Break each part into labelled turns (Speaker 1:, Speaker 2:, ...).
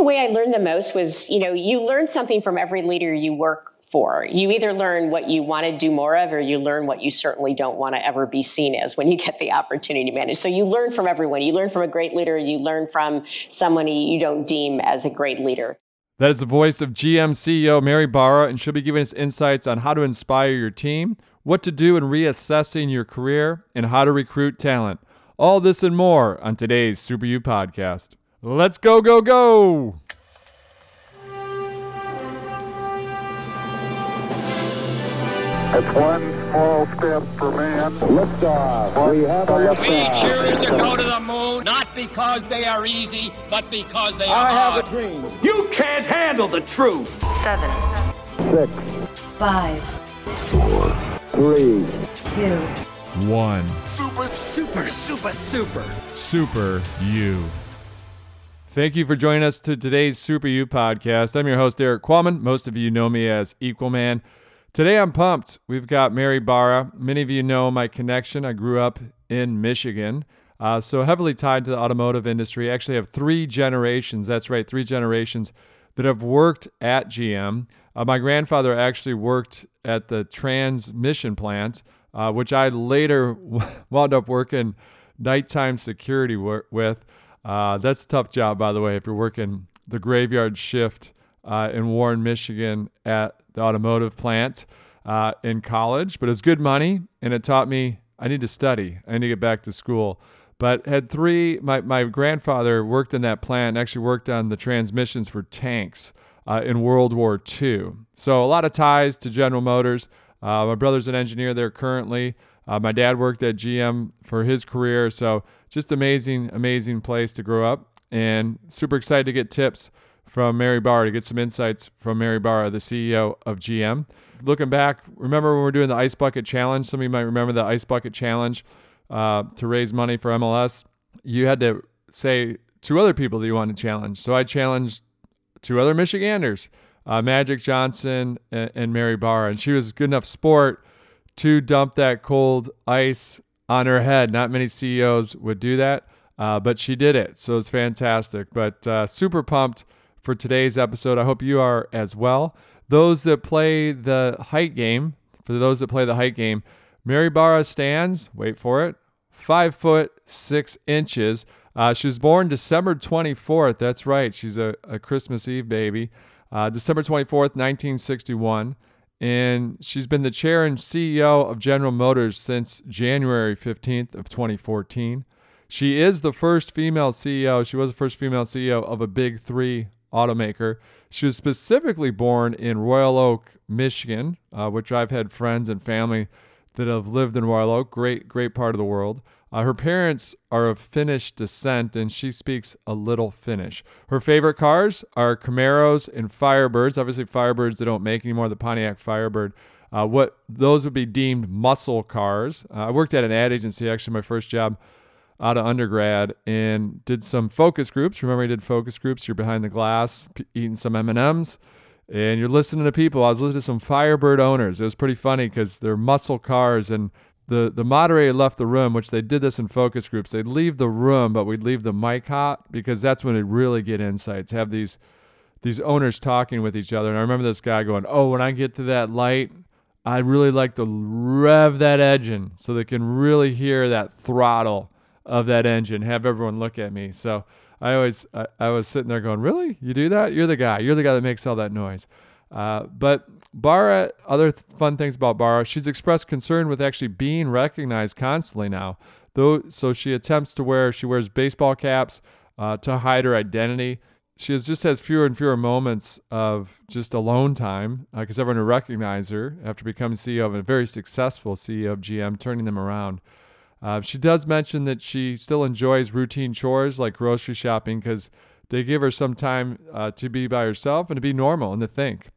Speaker 1: the way I learned the most was, you know, you learn something from every leader you work for. You either learn what you want to do more of, or you learn what you certainly don't want to ever be seen as when you get the opportunity to manage. So you learn from everyone. You learn from a great leader, you learn from someone you don't deem as a great leader.
Speaker 2: That is the voice of GM CEO Mary Barra, and she'll be giving us insights on how to inspire your team, what to do in reassessing your career, and how to recruit talent. All this and more on today's Super U podcast. Let's go, go, go!
Speaker 3: It's one small step for man. Liftoff. We have a liftoff.
Speaker 4: We choose to go to the moon not because they are easy, but because they are hard.
Speaker 3: I
Speaker 4: hard.
Speaker 3: have a dream.
Speaker 5: You can't handle the truth.
Speaker 6: seven,
Speaker 3: Six,
Speaker 6: five,
Speaker 3: three,
Speaker 6: two,
Speaker 2: One.
Speaker 5: Super, super, super, super.
Speaker 2: Super U. Thank you for joining us to today's Super U podcast. I'm your host, Erik Qualman. Most of you know me as Equalman. Today I'm pumped. We've got Mary Barra. Many of you know my connection. I grew up in Michigan, uh, so heavily tied to the automotive industry. I actually have three generations. That's right, three generations that have worked at GM. Uh, my grandfather actually worked at the transmission plant, uh, which I later wound up working nighttime security wor- with. Uh, that's a tough job, by the way, if you're working the graveyard shift uh, in Warren, Michigan at the automotive plant uh, in college. But it's good money, and it taught me I need to study. I need to get back to school. But had three, my, my grandfather worked in that plant, actually worked on the transmissions for tanks uh, in World War II. So a lot of ties to General Motors. Uh, my brother's an engineer there currently. Uh, my dad worked at GM for his career. So just amazing, amazing place to grow up. And super excited to get tips from Mary Barra, to get some insights from Mary Barra, the CEO of GM. Looking back, remember when we are doing the Ice Bucket Challenge? Some of you might remember the Ice Bucket Challenge uh, to raise money for ALS. You had to say two other people that you wanted to challenge. So I challenged two other Michiganders, uh, Magic Johnson and, and Mary Barra. And she was good enough sport to dump that cold ice on her head. Not many CEOs would do that, uh, but she did it. So it's fantastic. But uh, super pumped for today's episode. I hope you are as well. Those that play the height game, for those that play the height game, Mary Barra stands, wait for it, five foot six inches. Uh, she was born December 24th. That's right. She's a, a Christmas Eve baby. Uh, December 24th, 1961 and she's been the chair and CEO of General Motors since January 15th of 2014. She is the first female CEO. She was the first female CEO of a big 3 automaker. She was specifically born in Royal Oak, Michigan, uh, which I've had friends and family that have lived in Royal Oak. Great, great part of the world. Uh, her parents are of Finnish descent, and she speaks a little Finnish. Her favorite cars are Camaros and Firebirds. Obviously, Firebirds they don't make anymore. The Pontiac Firebird. Uh, what those would be deemed muscle cars. Uh, I worked at an ad agency. Actually, my first job out of undergrad, and did some focus groups. Remember, I did focus groups. You're behind the glass, p- eating some M and M's and you're listening to people. I was listening to some Firebird owners. It was pretty funny because they're muscle cars, and the the moderator left the room, which they did this in focus groups. They'd leave the room, but we'd leave the mic hot because that's when they really get insights. Have these these owners talking with each other, and I remember this guy going, "Oh, when I get to that light." I really like to rev that engine so they can really hear that throttle of that engine. Have everyone look at me. So I always I, I was sitting there going, "Really? You do that? You're the guy. You're the guy that makes all that noise." Uh, but Barra, other th- fun things about Barra, she's expressed concern with actually being recognized constantly now. Though, so she attempts to wear she wears baseball caps uh, to hide her identity. She has, just has fewer and fewer moments of just alone time because everyone will recognize her after becoming CEO of a very successful CEO of GM, turning them around. Uh, she does mention that she still enjoys routine chores like grocery shopping because they give her some time uh, to be by herself and to be normal and to think.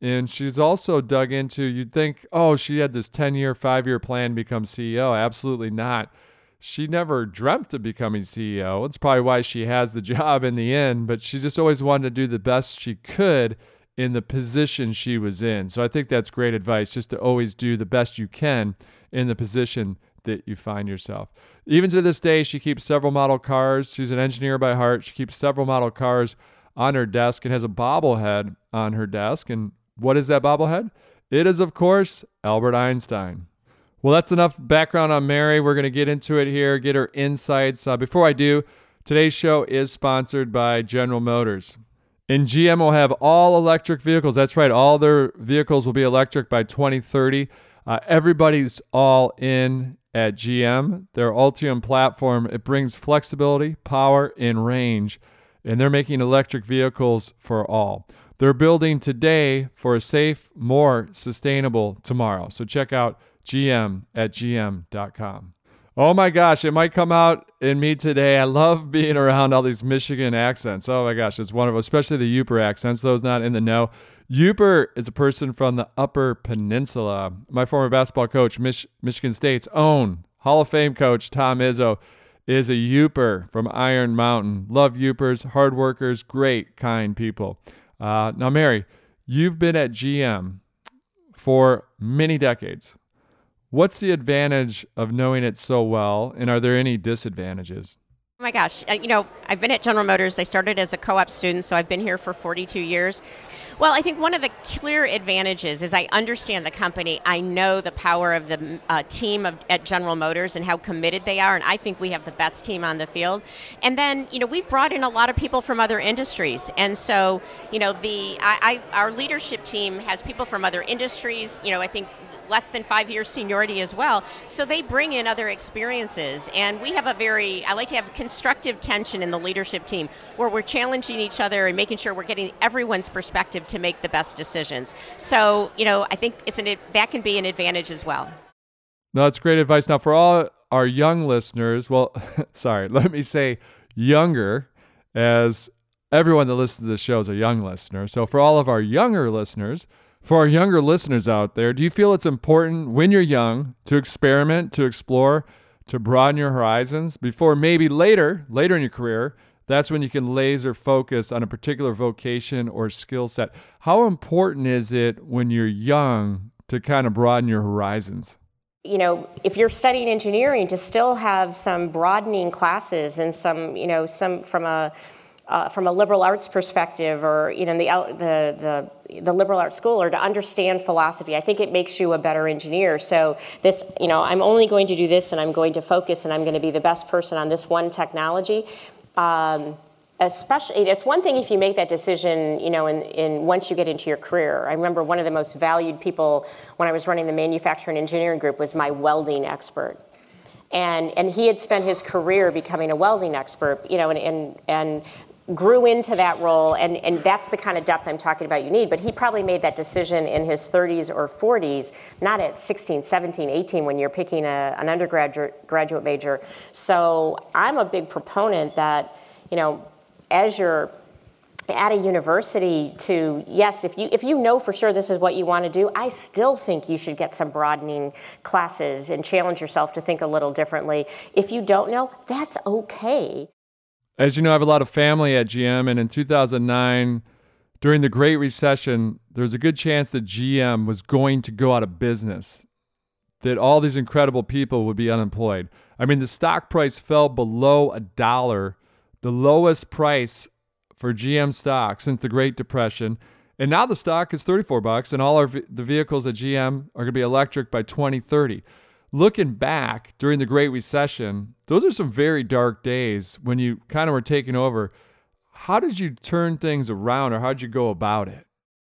Speaker 2: And she's also dug into, you'd think, oh, she had this 10 year, five year plan to become CEO. Absolutely not. She never dreamt of becoming CEO. That's probably why she has the job in the end, but she just always wanted to do the best she could in the position she was in. So I think that's great advice just to always do the best you can in the position that you find yourself. Even to this day, she keeps several model cars. She's an engineer by heart. She keeps several model cars on her desk and has a bobblehead on her desk. And what is that bobblehead? It is, of course, Albert Einstein. Well, that's enough background on Mary. We're going to get into it here, get her insights. Uh, before I do, today's show is sponsored by General Motors. And GM will have all electric vehicles. That's right, all their vehicles will be electric by 2030. Uh, everybody's all in at GM. Their Ultium platform it brings flexibility, power, and range, and they're making electric vehicles for all. They're building today for a safe, more sustainable tomorrow. So check out GM at gm.com. Oh my gosh, it might come out in me today. I love being around all these Michigan accents. Oh my gosh, it's wonderful, especially the Yooper accents. Those not in the know. Yooper is a person from the Upper Peninsula. My former basketball coach, Mich- Michigan State's own Hall of Fame coach, Tom Izzo, is a Yooper from Iron Mountain. Love Yoopers, hard workers, great, kind people. Uh, now, Mary, you've been at GM for many decades. What's the advantage of knowing it so well, and are there any disadvantages?
Speaker 1: Oh my gosh, uh, you know, I've been at General Motors. I started as a co op student, so I've been here for 42 years. Well, I think one of the clear advantages is I understand the company. I know the power of the uh, team of, at General Motors and how committed they are, and I think we have the best team on the field. And then, you know, we've brought in a lot of people from other industries, and so, you know, the I, I our leadership team has people from other industries. You know, I think less than five years seniority as well. So they bring in other experiences. And we have a very, I like to have constructive tension in the leadership team where we're challenging each other and making sure we're getting everyone's perspective to make the best decisions. So, you know, I think it's an, that can be an advantage as well.
Speaker 2: No, that's great advice. Now, for all our young listeners, well, sorry, let me say younger, as everyone that listens to the show is a young listener. So, for all of our younger listeners, for our younger listeners out there, do you feel it's important when you're young to experiment, to explore, to broaden your horizons before maybe later, later in your career, that's when you can laser focus on a particular vocation or skill set. How important is it when you're young to kind of broaden your horizons?
Speaker 1: you know, if you're studying engineering, to still have some broadening classes and some, you know, some from a uh, from a liberal arts perspective, or you know, the, the the the liberal arts school, or to understand philosophy, I think it makes you a better engineer. So this, you know, I'm only going to do this, and I'm going to focus, and I'm going to be the best person on this one technology. Um, especially it's one thing if you make that decision you know in, in once you get into your career i remember one of the most valued people when i was running the manufacturing engineering group was my welding expert and and he had spent his career becoming a welding expert you know and and, and grew into that role and, and that's the kind of depth i'm talking about you need. But he probably made that decision in his 30s or 40s not at 16 17 18 when you're picking a, an undergraduate graduate major. So i'm a big proponent that you know as you're at a university to yes if you if you know for sure this is what you want to do i still think you should get some broadening classes and challenge yourself to think a little differently. If you don't know that's okay
Speaker 2: as you know, I have a lot of family at GM, and in 2009, during the Great Recession, there was a good chance that GM was going to go out of business, that all these incredible people would be unemployed. I mean, the stock price fell below a dollar, the lowest price for GM stock since the Great Depression. And now the stock is 34 bucks, and all our the vehicles at GM are going to be electric by 2030 looking back during the Great Recession, those are some very dark days when you kind of were taking over. How did you turn things around or how did you go about it?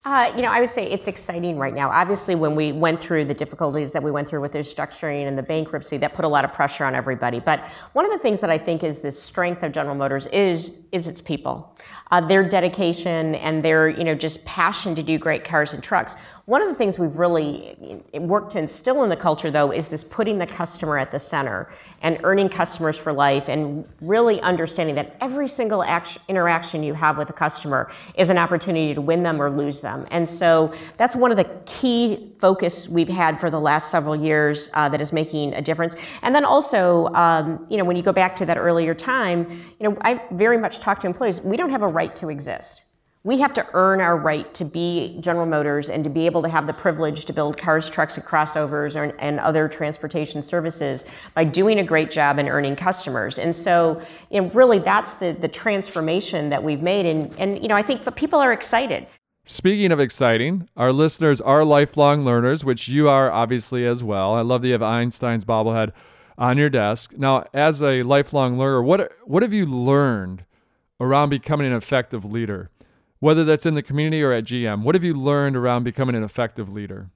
Speaker 1: Uh, you know, I would say it's exciting right now. Obviously, when we went through the difficulties that we went through with the restructuring and the bankruptcy, that put a lot of pressure on everybody. But one of the things that I think is the strength of General Motors is is its people, uh, their dedication and their you know just passion to do great cars and trucks. One of the things we've really worked to instill in the culture, though, is this putting the customer at the center and earning customers for life and really understanding that every single action, interaction you have with a customer is an opportunity to win them or lose them. And so that's one of the key focus we've had for the last several years uh, that is making a difference. And then also, um, you know, when you go back to that earlier time, you know, I very much talk to employees, we don't have a right to exist we have to earn our right to be General Motors and to be able to have the privilege to build cars, trucks, and crossovers or, and other transportation services by doing a great job and earning customers. And so, you know, really, that's the the transformation that we've made. And and you know, I think, but people are excited.
Speaker 2: Speaking of exciting, our listeners are lifelong learners, which you are obviously as well. I love that you have Einstein's bobblehead on your desk. Now, as a lifelong learner, what what have you learned around becoming an effective leader? whether that's in the community or at GM? What have you learned around becoming an effective leader?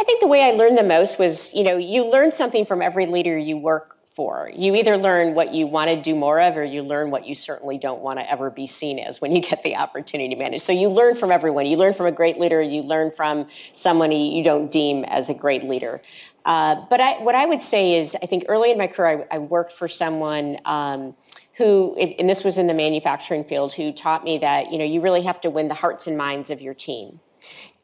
Speaker 1: I think the way I learned the most was, you know, you learn something from every leader you work for. You either learn what you want to do more of or you learn what you certainly don't want to ever be seen as when you get the opportunity to manage. So you learn from everyone. You learn from a great leader, you learn from someone you don't deem as a great leader. Uh, but I, what I would say is, I think early in my career, I, I worked for someone um, who, and this was in the manufacturing field, who taught me that you know you really have to win the hearts and minds of your team.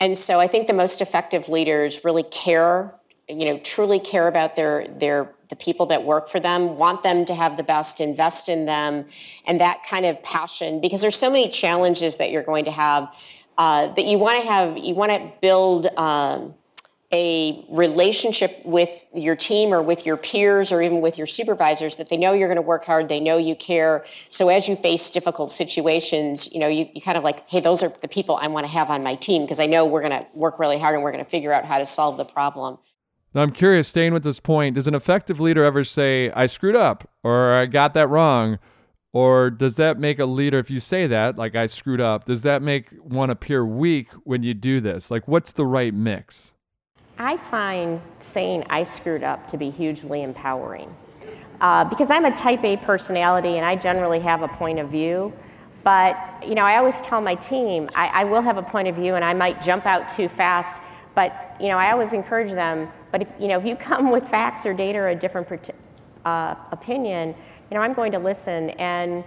Speaker 1: And so I think the most effective leaders really care, you know, truly care about their their the people that work for them, want them to have the best, invest in them, and that kind of passion because there's so many challenges that you're going to have uh, that you want to have. You want to build. Um, a relationship with your team or with your peers or even with your supervisors that they know you're going to work hard they know you care so as you face difficult situations you know you, you kind of like hey those are the people i want to have on my team because i know we're going to work really hard and we're going to figure out how to solve the problem
Speaker 2: now i'm curious staying with this point does an effective leader ever say i screwed up or i got that wrong or does that make a leader if you say that like i screwed up does that make one appear weak when you do this like what's the right mix
Speaker 1: I find saying I screwed up to be hugely empowering. Uh, because I'm a type A personality and I generally have a point of view. But, you know, I always tell my team I, I, will have a point of view and I might jump out too fast. But, you know, I always encourage them, but if, you know, if you come with facts or data or a different uh, opinion, you know, I'm going to listen. And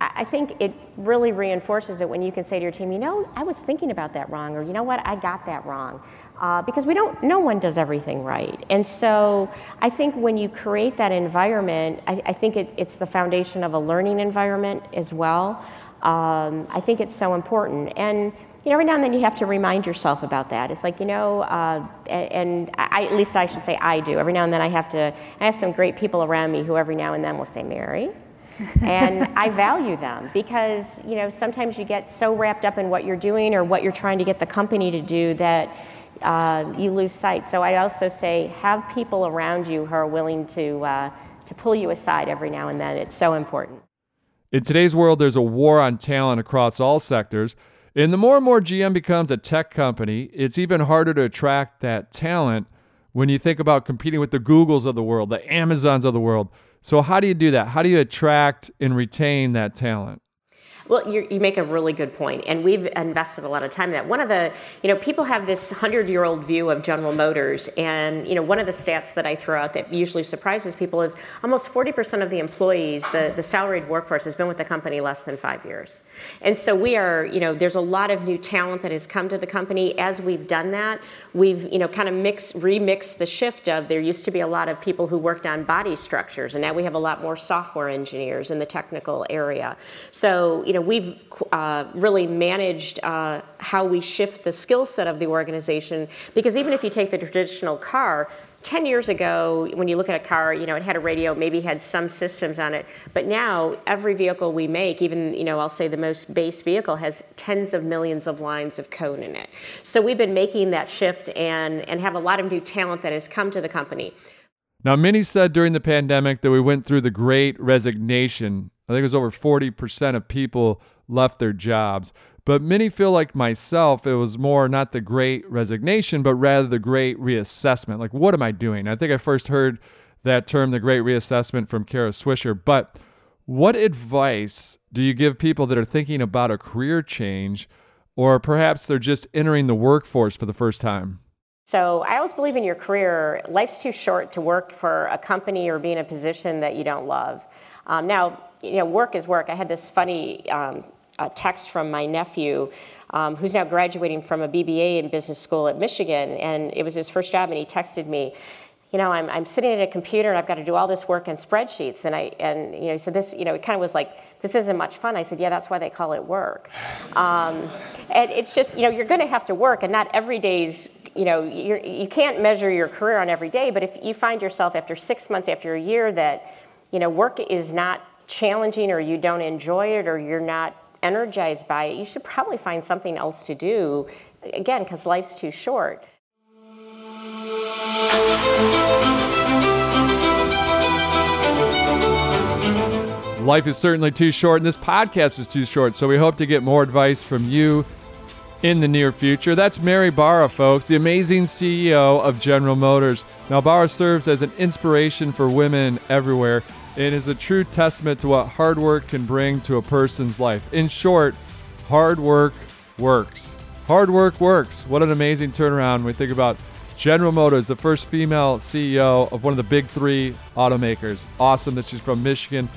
Speaker 1: I think it really reinforces it when you can say to your team, you know, I was thinking about that wrong, or you know what, I got that wrong. Uh, because we don't no one does everything right. And so i think when you create that environment i, I think it, it's the foundation of a learning environment as well. Um, i think it's so important. And you know every now and then you have to remind yourself about that it's like you know uh, and I, at least i should say i do every now and then i have to i have some great people around me who every now and then will say mary and I value them because you know sometimes you get so wrapped up in what you're doing or what you're trying to get the company to do that uh, you lose sight. So I also say have people around you who are willing to, uh, to pull you aside every now and then. It's so important.
Speaker 2: In today's world, there's a war on talent across all sectors. And the more and more GM becomes a tech company, it's even harder to attract that talent when you think about competing with the Googles of the world, the Amazons of the world. So, how do you do that? How do you attract and retain that talent?
Speaker 1: Well, you make a really good point, and we've invested a lot of time in that. One of the, you know, people have this hundred-year-old view of General Motors, and you know, one of the stats that I throw out that usually surprises people is almost 40% of the employees, the, the salaried workforce, has been with the company less than five years. And so we are, you know, there's a lot of new talent that has come to the company. As we've done that, we've, you know, kind of mixed, remixed the shift of there used to be a lot of people who worked on body structures, and now we have a lot more software engineers in the technical area. So, you know know, we've uh, really managed uh, how we shift the skill set of the organization because even if you take the traditional car, 10 years ago, when you look at a car, you know, it had a radio, maybe had some systems on it. But now, every vehicle we make, even, you know, I'll say the most base vehicle, has tens of millions of lines of code in it. So we've been making that shift and, and have a lot of new talent that has come to the company.
Speaker 2: Now, many said during the pandemic that we went through the great resignation I think it was over 40% of people left their jobs. But many feel like myself, it was more not the great resignation, but rather the great reassessment. Like, what am I doing? I think I first heard that term, the great reassessment, from Kara Swisher. But what advice do you give people that are thinking about a career change, or perhaps they're just entering the workforce for the first time?
Speaker 1: So I always believe in your career, life's too short to work for a company or be in a position that you don't love. Um, now, you know, work is work. I had this funny um, text from my nephew, um, who's now graduating from a BBA in business school at Michigan, and it was his first job, and he texted me. you know, I'm, I'm sitting at a computer and I've got to do all this work in spreadsheets. And I, and, you know, so this, you know, it kind of was like, this isn't much fun. I said, yeah, that's why they call it work. Um, and it's just, you know, you're going to have to work and not every day's, you know, you're, you can't measure your career on every day. But if you find yourself after six months, after a year that, you know, work is not challenging or you don't enjoy it or you're not energized by it, you should probably find something else to do, again, because life's too short.
Speaker 2: Life is certainly too short, and this podcast is too short, so we hope to get more advice from you in the near future. That's Mary Barra, folks, the amazing CEO of General Motors. Now, Barra serves as an inspiration for women everywhere and is a true testament to what hard work can bring to a person's life. In short, hard work works. Hard work works. What an amazing turnaround when we think about General Motors, the first female CEO of one of the big three automakers. Awesome that she's from Michigan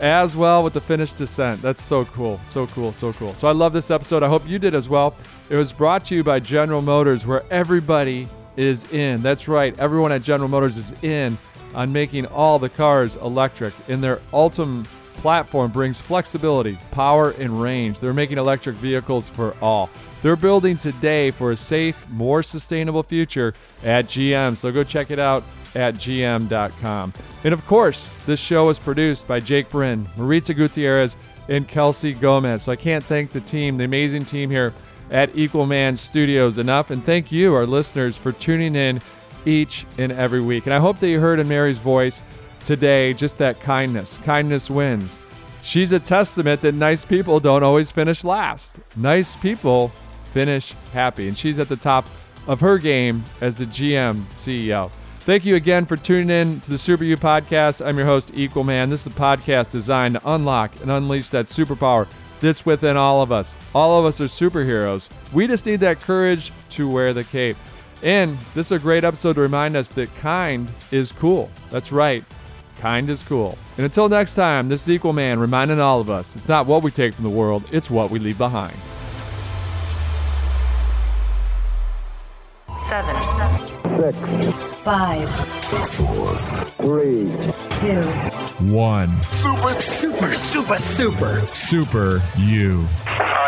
Speaker 2: as well with the Finnish descent. That's so cool. So cool. So cool. So I love this episode. I hope you did as well. It was brought to you by General Motors, where everybody is in. That's right. Everyone at General Motors is in on making all the cars electric. In their Ultium platform brings flexibility, power, and range. They're making electric vehicles for all. They're building today for a safe, more sustainable future at GM. So go check it out at gm.com. And of course, this show is produced by Jake Brin, Maritza Gutierrez, and Kelsey Gomez. So I can't thank the team, the amazing team here at Equalman Studios enough. And thank you, our listeners, for tuning in each and every week. And I hope that you heard in Mary's voice today just that kindness. Kindness wins. She's a testament that nice people don't always finish last. Nice people finish happy. And she's at the top of her game as the GM CEO. Thank you again for tuning in to the Super U podcast. I'm your host, Equalman. This is a podcast designed to unlock and unleash that superpower that's within all of us. All of us are superheroes. We just need that courage to wear the cape. And this is a great episode to remind us that kind is cool. That's right. Kind is cool. And until next time, this is Equalman reminding all of us it's not what we take from the world, it's what we leave behind.
Speaker 6: seven,
Speaker 3: Six,
Speaker 6: five,
Speaker 3: three,
Speaker 6: two,
Speaker 2: One.
Speaker 5: Super, super, super, super.
Speaker 2: Super U.
Speaker 3: All